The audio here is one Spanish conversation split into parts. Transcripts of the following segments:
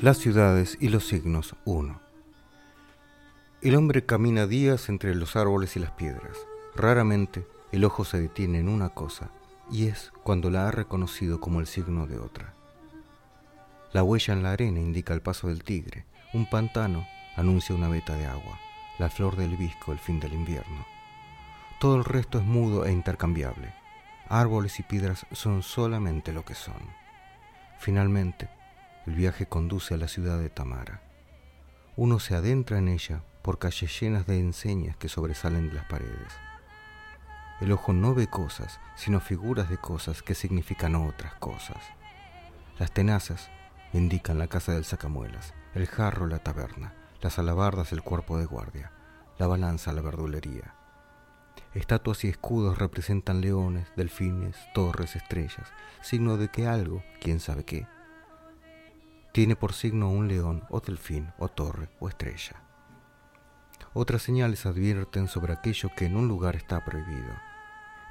Las ciudades y los signos 1. El hombre camina días entre los árboles y las piedras. Raramente el ojo se detiene en una cosa, y es cuando la ha reconocido como el signo de otra. La huella en la arena indica el paso del tigre, un pantano anuncia una veta de agua, la flor del visco el fin del invierno. Todo el resto es mudo e intercambiable. Árboles y piedras son solamente lo que son. Finalmente, el viaje conduce a la ciudad de Tamara. Uno se adentra en ella por calles llenas de enseñas que sobresalen de las paredes. El ojo no ve cosas, sino figuras de cosas que significan otras cosas. Las tenazas indican la casa del sacamuelas, el jarro la taberna, las alabardas el cuerpo de guardia, la balanza la verdulería. Estatuas y escudos representan leones, delfines, torres, estrellas, signo de que algo, quién sabe qué, tiene por signo un león o delfín o torre o estrella. Otras señales advierten sobre aquello que en un lugar está prohibido.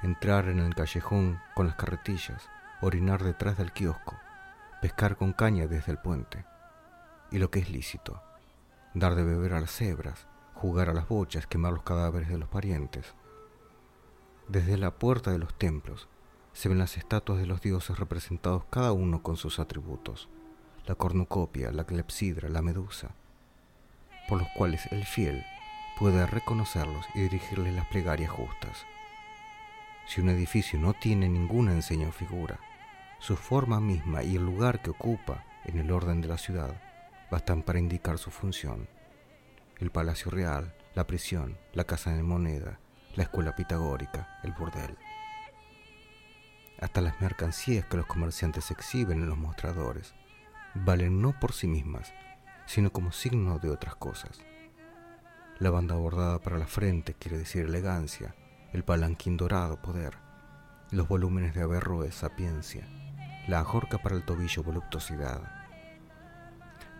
Entrar en el callejón con las carretillas, orinar detrás del kiosco, pescar con caña desde el puente. Y lo que es lícito, dar de beber a las cebras, jugar a las bochas, quemar los cadáveres de los parientes. Desde la puerta de los templos se ven las estatuas de los dioses representados cada uno con sus atributos la cornucopia, la clepsidra, la medusa, por los cuales el fiel puede reconocerlos y dirigirles las plegarias justas. Si un edificio no tiene ninguna enseña o figura, su forma misma y el lugar que ocupa en el orden de la ciudad bastan para indicar su función. El palacio real, la prisión, la casa de moneda, la escuela pitagórica, el burdel. Hasta las mercancías que los comerciantes exhiben en los mostradores valen no por sí mismas, sino como signo de otras cosas. La banda bordada para la frente quiere decir elegancia, el palanquín dorado poder, los volúmenes de averroes sapiencia, la ajorca para el tobillo voluptuosidad.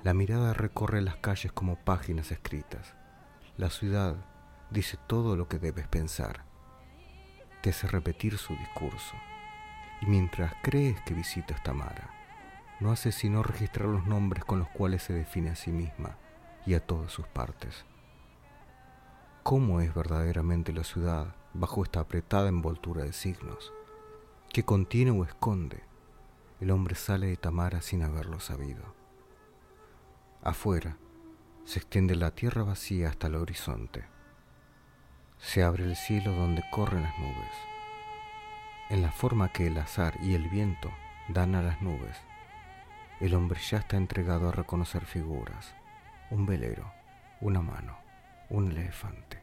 La mirada recorre las calles como páginas escritas. La ciudad dice todo lo que debes pensar. Te hace repetir su discurso. Y mientras crees que visitas Tamara, no hace sino registrar los nombres con los cuales se define a sí misma y a todas sus partes. ¿Cómo es verdaderamente la ciudad bajo esta apretada envoltura de signos? ¿Qué contiene o esconde? El hombre sale de Tamara sin haberlo sabido. Afuera se extiende la tierra vacía hasta el horizonte. Se abre el cielo donde corren las nubes. En la forma que el azar y el viento dan a las nubes, el hombre ya está entregado a reconocer figuras, un velero, una mano, un elefante.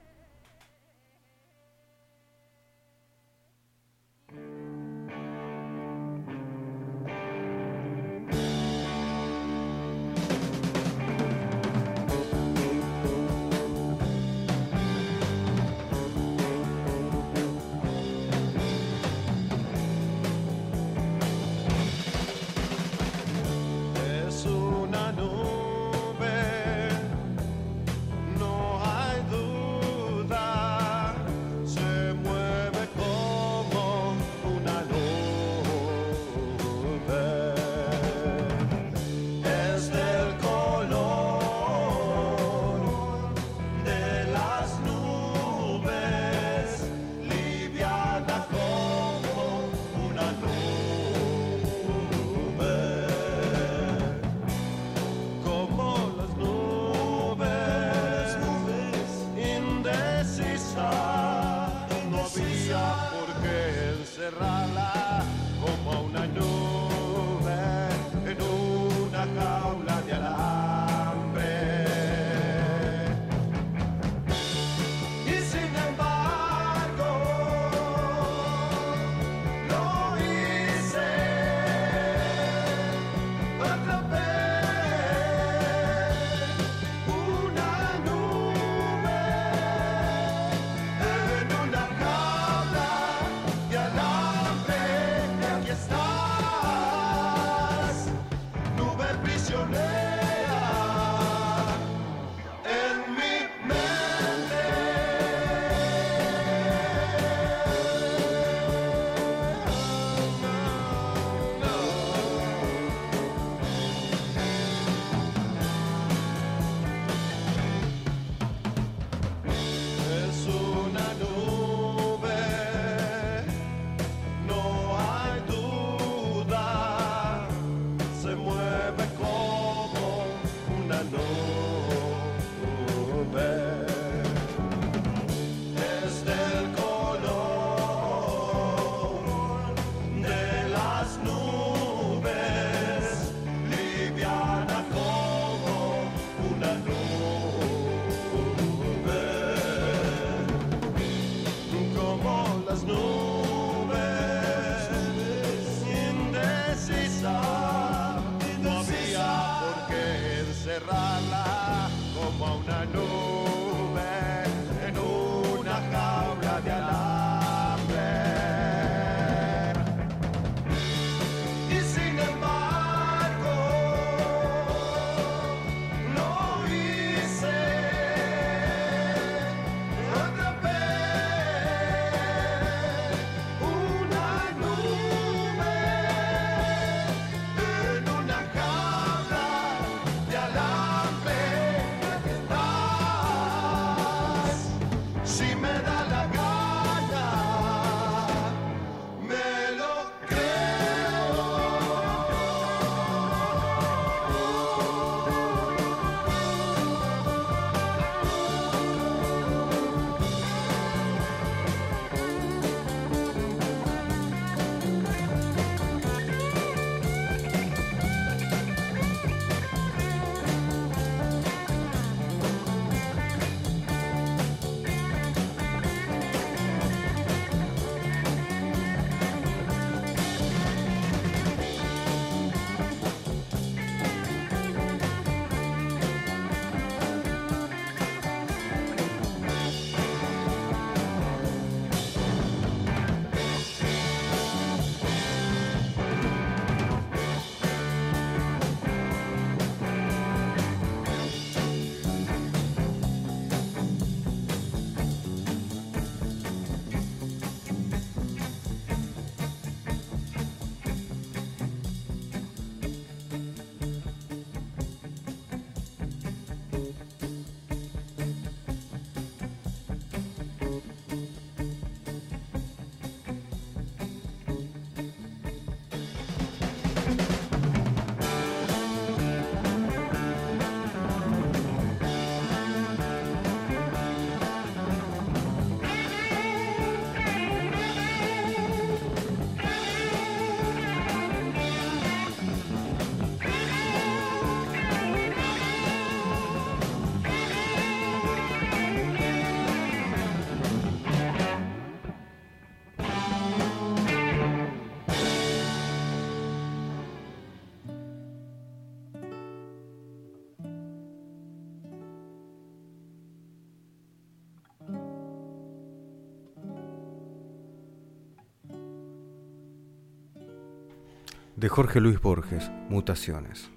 De Jorge Luis Borges, Mutaciones.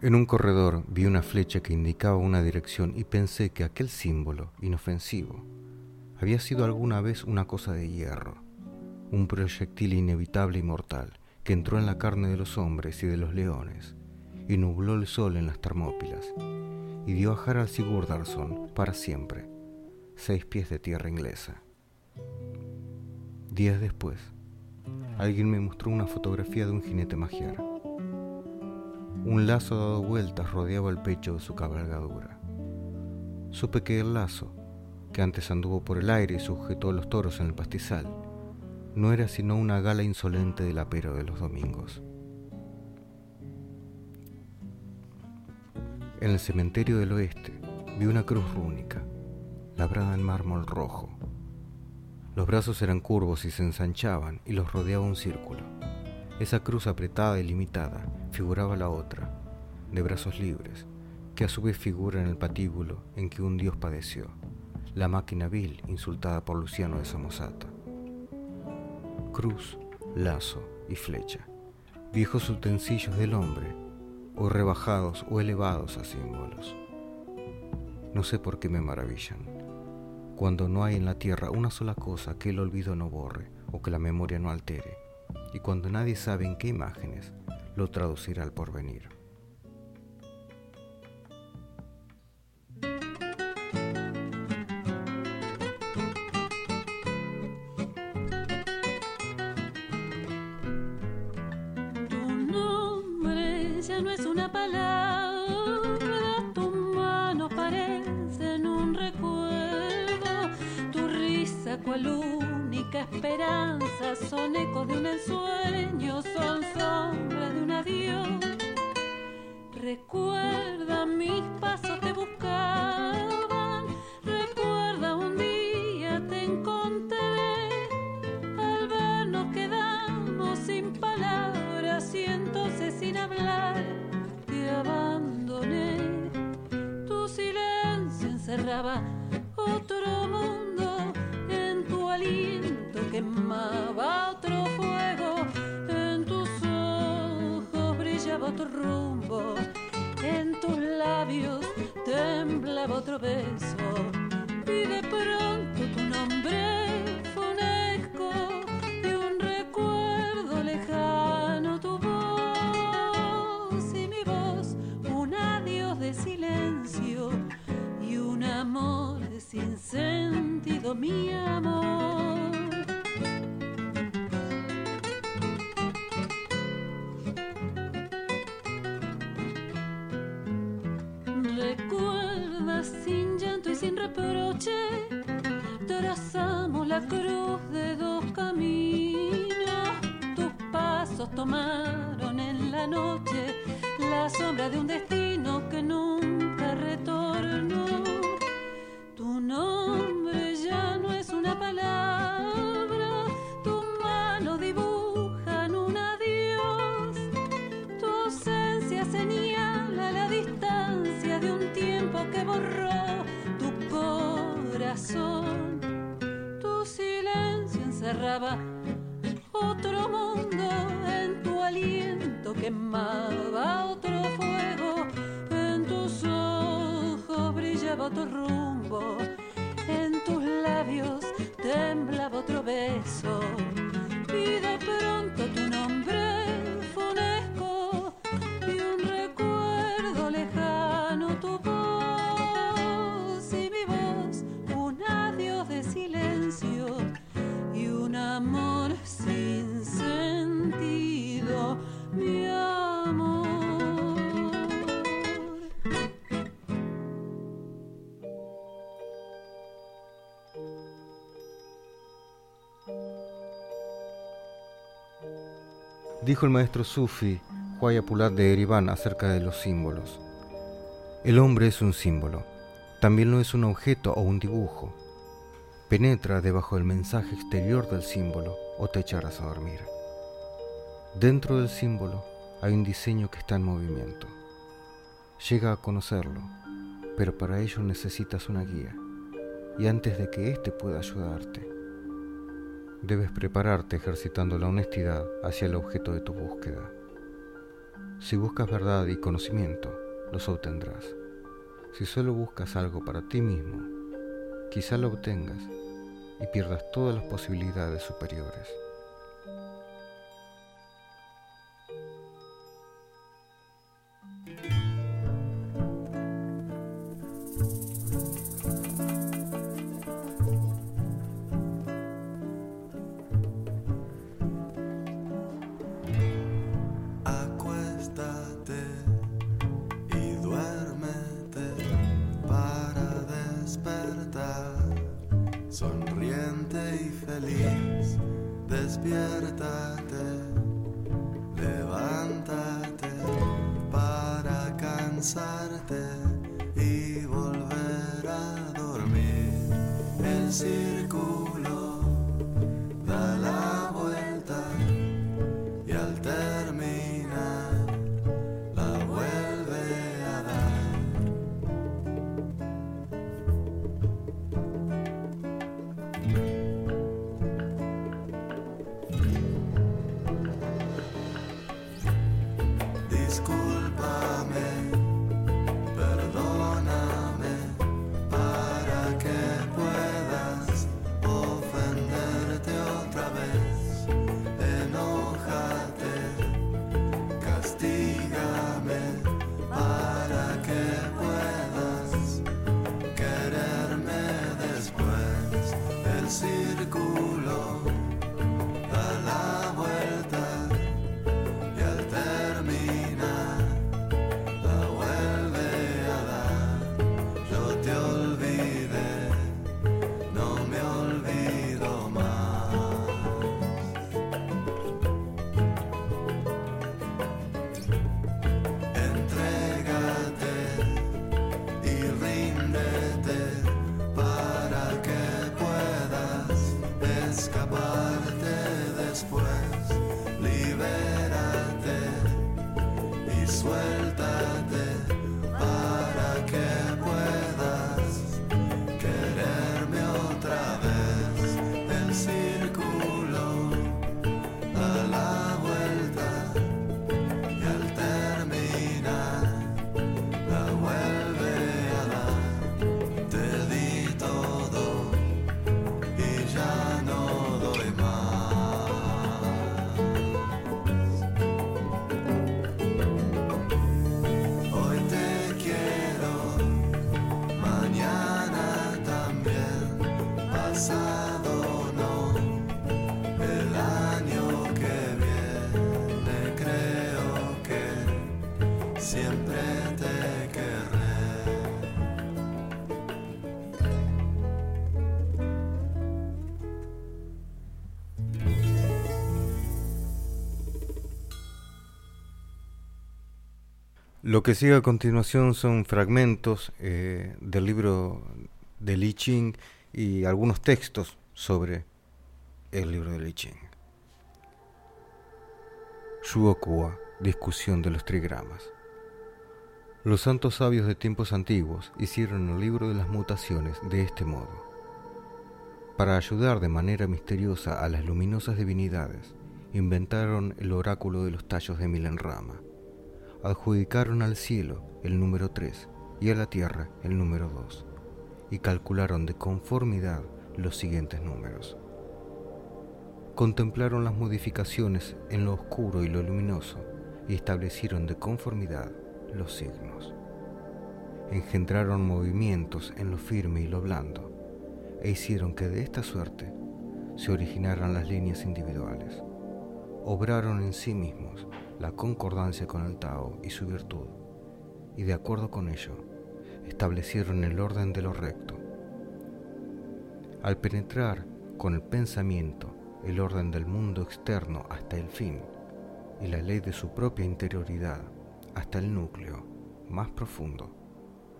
En un corredor vi una flecha que indicaba una dirección y pensé que aquel símbolo, inofensivo, había sido alguna vez una cosa de hierro, un proyectil inevitable y mortal que entró en la carne de los hombres y de los leones y nubló el sol en las Termópilas y dio a Harald Sigurdarson para siempre seis pies de tierra inglesa. Días después, alguien me mostró una fotografía de un jinete magiar. Un lazo dado vueltas rodeaba el pecho de su cabalgadura. Supe que el lazo, que antes anduvo por el aire y sujetó a los toros en el pastizal, no era sino una gala insolente del apero de los domingos. En el cementerio del oeste vi una cruz rúnica, labrada en mármol rojo, los brazos eran curvos y se ensanchaban y los rodeaba un círculo. Esa cruz apretada y limitada figuraba la otra, de brazos libres, que a su vez figura en el patíbulo en que un dios padeció, la máquina vil insultada por Luciano de Samosata. Cruz, lazo y flecha, viejos utensilios del hombre, o rebajados o elevados a símbolos. No sé por qué me maravillan cuando no hay en la tierra una sola cosa que el olvido no borre o que la memoria no altere, y cuando nadie sabe en qué imágenes lo traducirá al porvenir. Otro rumbo, en tus labios temblaba otro beso, y de pronto tu nombre funesco de un recuerdo lejano, tu voz y mi voz, un adiós de silencio y un amor sin sentido, mi amor. La cruz de dos caminos. Tus pasos tomaron en la noche la sombra de un destino que nunca encerraba otro mundo, en tu aliento quemaba otro fuego, en tus ojos brillaba otro rumbo, en tus labios temblaba otro beso. Dijo el maestro Sufi Huayapulat de Eribán acerca de los símbolos. El hombre es un símbolo, también lo es un objeto o un dibujo penetra debajo del mensaje exterior del símbolo o te echarás a dormir. Dentro del símbolo hay un diseño que está en movimiento. Llega a conocerlo, pero para ello necesitas una guía, y antes de que éste pueda ayudarte, Debes prepararte ejercitando la honestidad hacia el objeto de tu búsqueda. Si buscas verdad y conocimiento, los obtendrás. Si solo buscas algo para ti mismo, quizá lo obtengas y pierdas todas las posibilidades superiores. círculo. Lo que sigue a continuación son fragmentos eh, del libro de Li Ching y algunos textos sobre el libro de Li Ching. Shuokua, discusión de los trigramas. Los santos sabios de tiempos antiguos hicieron el libro de las mutaciones de este modo. Para ayudar de manera misteriosa a las luminosas divinidades, inventaron el oráculo de los tallos de Milenrama adjudicaron al cielo el número 3 y a la tierra el número 2, y calcularon de conformidad los siguientes números. Contemplaron las modificaciones en lo oscuro y lo luminoso y establecieron de conformidad los signos. Engendraron movimientos en lo firme y lo blando e hicieron que de esta suerte se originaran las líneas individuales. Obraron en sí mismos la concordancia con el Tao y su virtud, y de acuerdo con ello, establecieron el orden de lo recto. Al penetrar con el pensamiento el orden del mundo externo hasta el fin y la ley de su propia interioridad hasta el núcleo más profundo,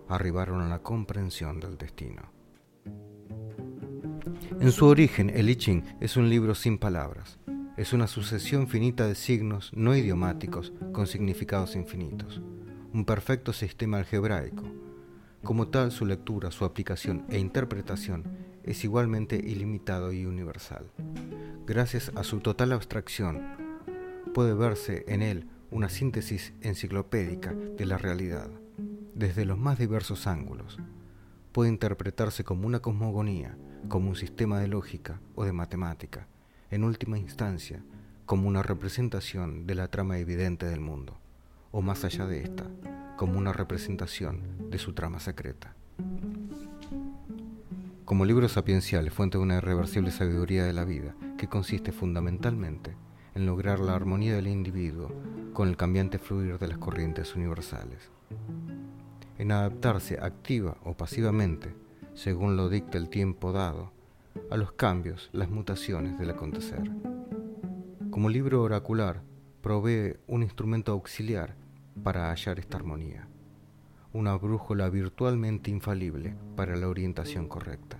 arribaron a la comprensión del destino. En su origen, el I Ching es un libro sin palabras, es una sucesión finita de signos no idiomáticos con significados infinitos, un perfecto sistema algebraico. Como tal, su lectura, su aplicación e interpretación es igualmente ilimitado y universal. gracias a su total abstracción, puede verse en él una síntesis enciclopédica de la realidad, desde los más diversos ángulos. Puede interpretarse como una cosmogonía, como un sistema de lógica o de matemática, en última instancia, como una representación de la trama evidente del mundo, o más allá de esta, como una representación de su trama secreta. Como libro sapiencial, fuente de una irreversible sabiduría de la vida, que consiste fundamentalmente en lograr la armonía del individuo con el cambiante fluir de las corrientes universales, en adaptarse activa o pasivamente, según lo dicta el tiempo dado, a los cambios, las mutaciones del acontecer. Como libro oracular, provee un instrumento auxiliar para hallar esta armonía, una brújula virtualmente infalible para la orientación correcta.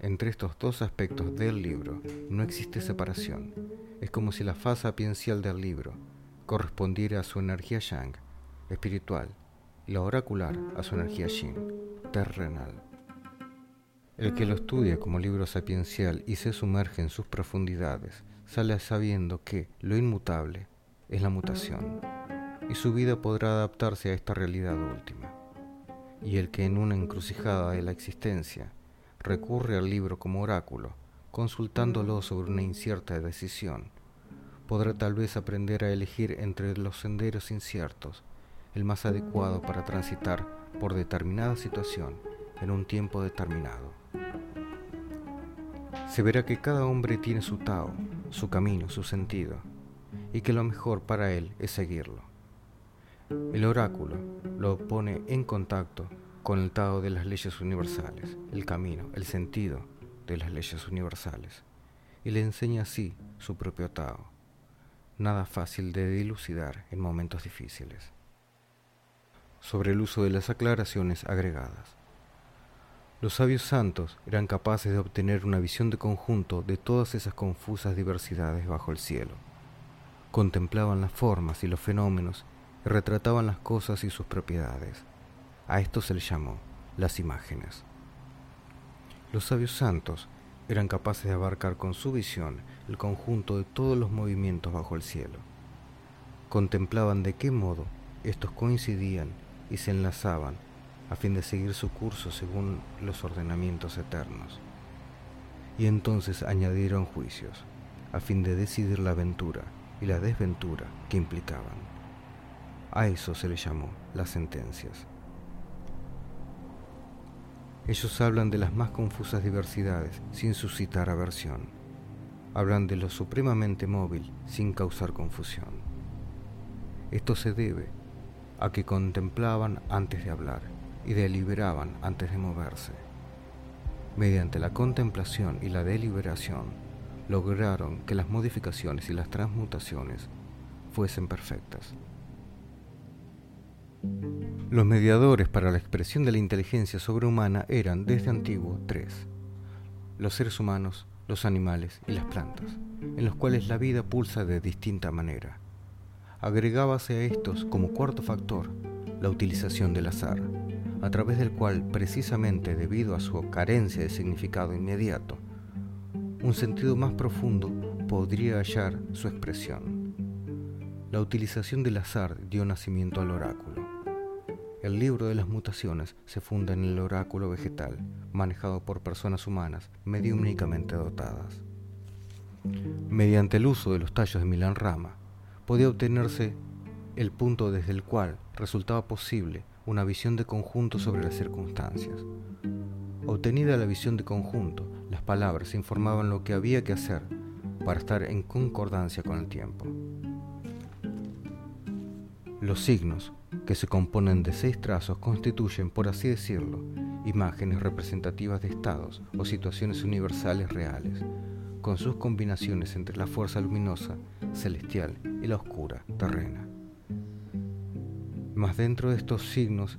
Entre estos dos aspectos del libro no existe separación. Es como si la fase sapiencial del libro correspondiera a su energía yang, espiritual, y la oracular a su energía yin, terrenal. El que lo estudia como libro sapiencial y se sumerge en sus profundidades, sale sabiendo que lo inmutable es la mutación, y su vida podrá adaptarse a esta realidad última. Y el que en una encrucijada de la existencia recurre al libro como oráculo, consultándolo sobre una incierta decisión, podrá tal vez aprender a elegir entre los senderos inciertos el más adecuado para transitar por determinada situación en un tiempo determinado. Se verá que cada hombre tiene su Tao, su camino, su sentido, y que lo mejor para él es seguirlo. El oráculo lo pone en contacto con el Tao de las leyes universales, el camino, el sentido de las leyes universales, y le enseña así su propio Tao, nada fácil de dilucidar en momentos difíciles. Sobre el uso de las aclaraciones agregadas. Los sabios santos eran capaces de obtener una visión de conjunto de todas esas confusas diversidades bajo el cielo. Contemplaban las formas y los fenómenos y retrataban las cosas y sus propiedades a esto se le llamó las imágenes. Los sabios santos eran capaces de abarcar con su visión el conjunto de todos los movimientos bajo el cielo. Contemplaban de qué modo estos coincidían y se enlazaban a fin de seguir su curso según los ordenamientos eternos. Y entonces añadieron juicios, a fin de decidir la aventura y la desventura que implicaban. A eso se le llamó las sentencias. Ellos hablan de las más confusas diversidades sin suscitar aversión. Hablan de lo supremamente móvil sin causar confusión. Esto se debe a que contemplaban antes de hablar y deliberaban antes de moverse. Mediante la contemplación y la deliberación lograron que las modificaciones y las transmutaciones fuesen perfectas. Los mediadores para la expresión de la inteligencia sobrehumana eran desde antiguo tres, los seres humanos, los animales y las plantas, en los cuales la vida pulsa de distinta manera. Agregábase a estos como cuarto factor la utilización del azar, a través del cual, precisamente debido a su carencia de significado inmediato, un sentido más profundo podría hallar su expresión. La utilización del azar dio nacimiento al oráculo el libro de las mutaciones se funda en el oráculo vegetal, manejado por personas humanas mediúmnicamente dotadas. Mediante el uso de los tallos de Milan Rama, podía obtenerse el punto desde el cual resultaba posible una visión de conjunto sobre las circunstancias. Obtenida la visión de conjunto, las palabras informaban lo que había que hacer para estar en concordancia con el tiempo. Los signos que se componen de seis trazos, constituyen, por así decirlo, imágenes representativas de estados o situaciones universales reales, con sus combinaciones entre la fuerza luminosa, celestial y la oscura, terrena. Mas dentro de estos signos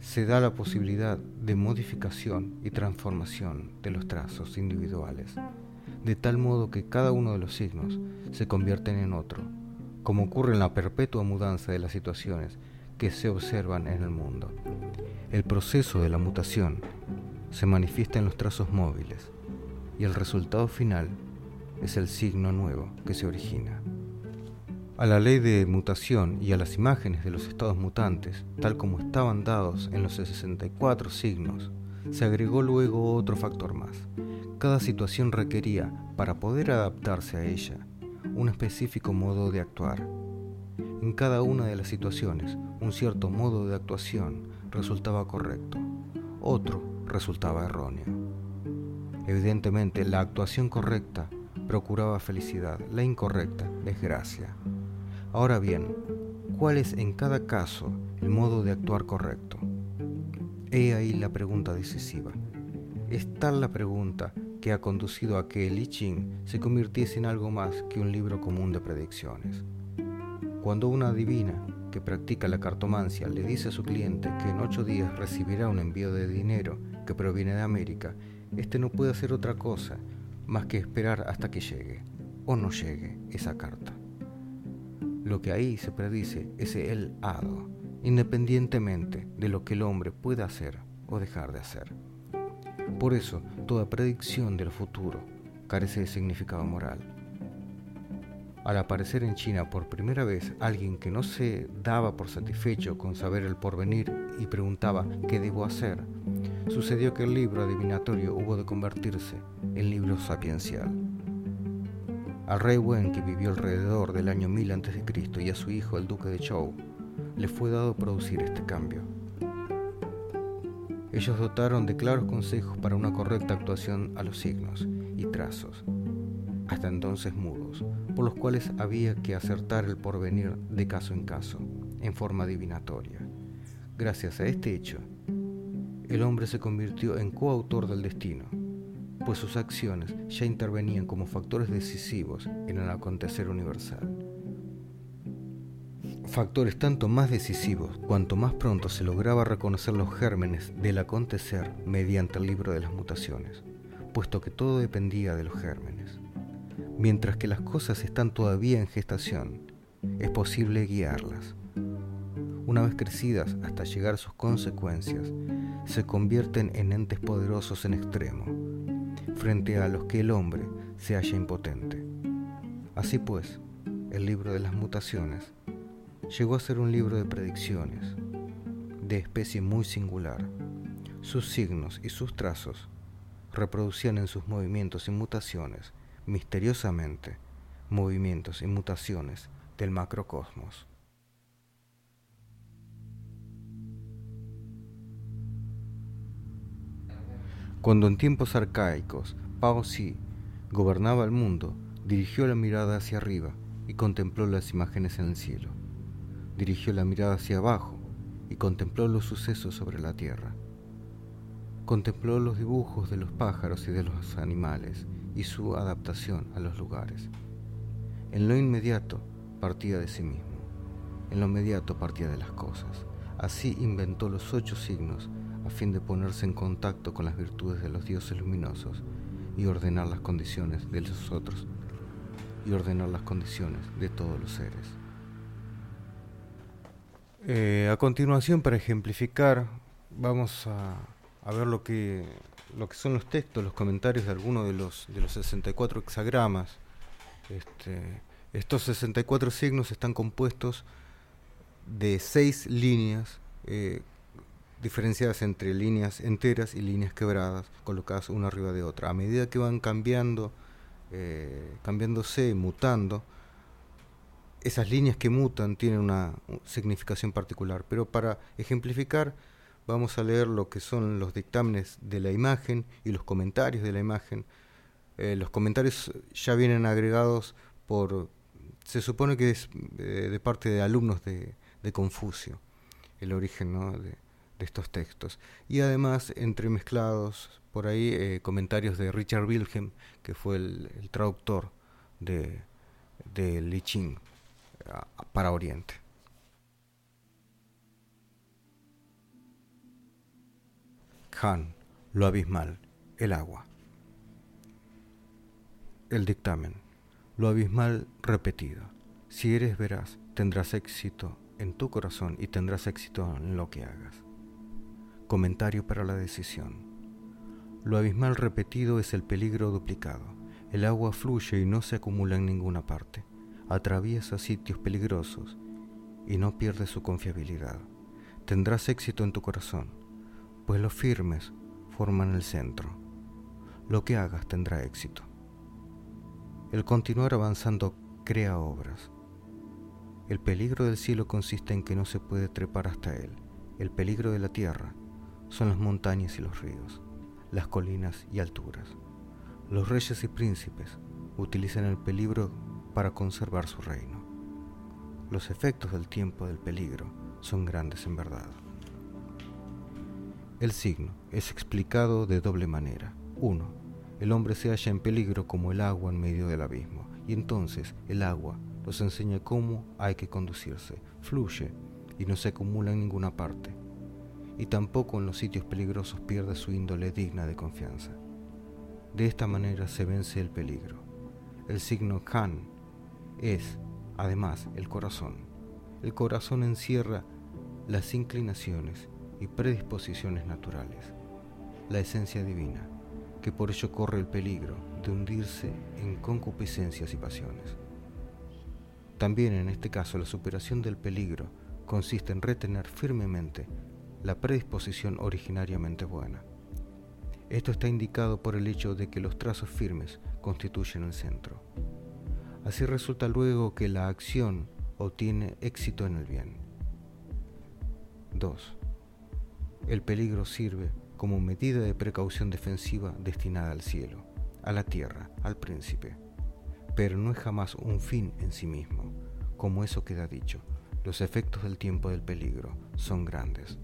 se da la posibilidad de modificación y transformación de los trazos individuales, de tal modo que cada uno de los signos se convierten en otro, como ocurre en la perpetua mudanza de las situaciones que se observan en el mundo. El proceso de la mutación se manifiesta en los trazos móviles y el resultado final es el signo nuevo que se origina. A la ley de mutación y a las imágenes de los estados mutantes, tal como estaban dados en los 64 signos, se agregó luego otro factor más. Cada situación requería, para poder adaptarse a ella, un específico modo de actuar. En cada una de las situaciones, un cierto modo de actuación resultaba correcto, otro resultaba erróneo. Evidentemente, la actuación correcta procuraba felicidad, la incorrecta, desgracia. Ahora bien, ¿cuál es en cada caso el modo de actuar correcto? He ahí la pregunta decisiva. Es tal la pregunta que ha conducido a que el I Ching se convirtiese en algo más que un libro común de predicciones. Cuando una divina que practica la cartomancia le dice a su cliente que en ocho días recibirá un envío de dinero que proviene de América, este no puede hacer otra cosa más que esperar hasta que llegue o no llegue esa carta. Lo que ahí se predice es el hado, independientemente de lo que el hombre pueda hacer o dejar de hacer. Por eso, toda predicción del futuro carece de significado moral. Al aparecer en China por primera vez alguien que no se daba por satisfecho con saber el porvenir y preguntaba ¿qué debo hacer? sucedió que el libro adivinatorio hubo de convertirse en libro sapiencial. Al rey Wen, que vivió alrededor del año 1000 a.C., y a su hijo, el duque de Zhou, le fue dado producir este cambio. Ellos dotaron de claros consejos para una correcta actuación a los signos y trazos, hasta entonces mudos, por los cuales había que acertar el porvenir de caso en caso, en forma adivinatoria. Gracias a este hecho, el hombre se convirtió en coautor del destino, pues sus acciones ya intervenían como factores decisivos en el acontecer universal. Factores tanto más decisivos cuanto más pronto se lograba reconocer los gérmenes del acontecer mediante el libro de las mutaciones, puesto que todo dependía de los gérmenes. Mientras que las cosas están todavía en gestación, es posible guiarlas. Una vez crecidas hasta llegar a sus consecuencias, se convierten en entes poderosos en extremo, frente a los que el hombre se halla impotente. Así pues, el libro de las mutaciones llegó a ser un libro de predicciones, de especie muy singular. Sus signos y sus trazos reproducían en sus movimientos y mutaciones, misteriosamente, movimientos y mutaciones del macrocosmos. Cuando en tiempos arcaicos Pao Xi gobernaba el mundo, dirigió la mirada hacia arriba y contempló las imágenes en el cielo. Dirigió la mirada hacia abajo y contempló los sucesos sobre la tierra. Contempló los dibujos de los pájaros y de los animales y su adaptación a los lugares. En lo inmediato partía de sí mismo, en lo inmediato partía de las cosas. Así inventó los ocho signos a fin de ponerse en contacto con las virtudes de los dioses luminosos y ordenar las condiciones de los otros y ordenar las condiciones de todos los seres. Eh, a continuación, para ejemplificar, vamos a, ver lo que, lo que son los textos, los comentarios de algunos de los, de los 64 hexagramas. Este, estos 64 signos están compuestos de seis líneas eh, diferenciadas entre líneas enteras y líneas quebradas, colocadas una arriba de otra. A medida que van cambiando, eh, cambiándose mutando, esas líneas que mutan tienen una significación particular. Pero para ejemplificar, vamos a leer lo que son los dictámenes de la imagen y los comentarios de la imagen. Eh, los comentarios ya vienen agregados por, se supone que es eh, de parte de alumnos de, de Confucio, el origen ¿no? de, estos textos. Y además, entremezclados por ahí, eh, comentarios de Richard Wilhelm, que fue el, traductor de, de Li Ching para Oriente. Han, lo abismal, el agua. El dictamen, lo abismal repetido. Si eres veraz, tendrás éxito en tu corazón y tendrás éxito en lo que hagas. Comentario para la decisión. Lo abismal repetido es el peligro duplicado. El agua fluye y no se acumula en ninguna parte. Atraviesa sitios peligrosos y no pierde su confiabilidad. Tendrás éxito en tu corazón, pues los firmes forman el centro. Lo que hagas tendrá éxito. El continuar avanzando crea obras. El peligro del cielo consiste en que no se puede trepar hasta él. El peligro de la tierra son las montañas y los ríos, las colinas y alturas. Los reyes y príncipes utilizan el peligro para conservar su reino. Los efectos del tiempo del peligro son grandes en verdad. El signo es explicado de doble manera. 1. El hombre se halla en peligro como el agua en medio del abismo, y entonces el agua nos enseña cómo hay que conducirse. Fluye y no se acumula en ninguna parte, y tampoco en los sitios peligrosos pierde su índole digna de confianza. De esta manera se vence el peligro. El signo Khan es, además, el corazón. El corazón encierra las inclinaciones y predisposiciones naturales, la esencia divina, que por ello corre el peligro de hundirse en concupiscencias y pasiones. También en este caso la superación del peligro consiste en retener firmemente la predisposición originariamente buena. Esto está indicado por el hecho de que los trazos firmes constituyen el centro. Así resulta luego que la acción obtiene éxito en el bien. 2. El peligro sirve como medida de precaución defensiva destinada al cielo, a la tierra, al príncipe, pero no es jamás un fin en sí mismo, como eso queda dicho. Los efectos del tiempo del peligro son grandes.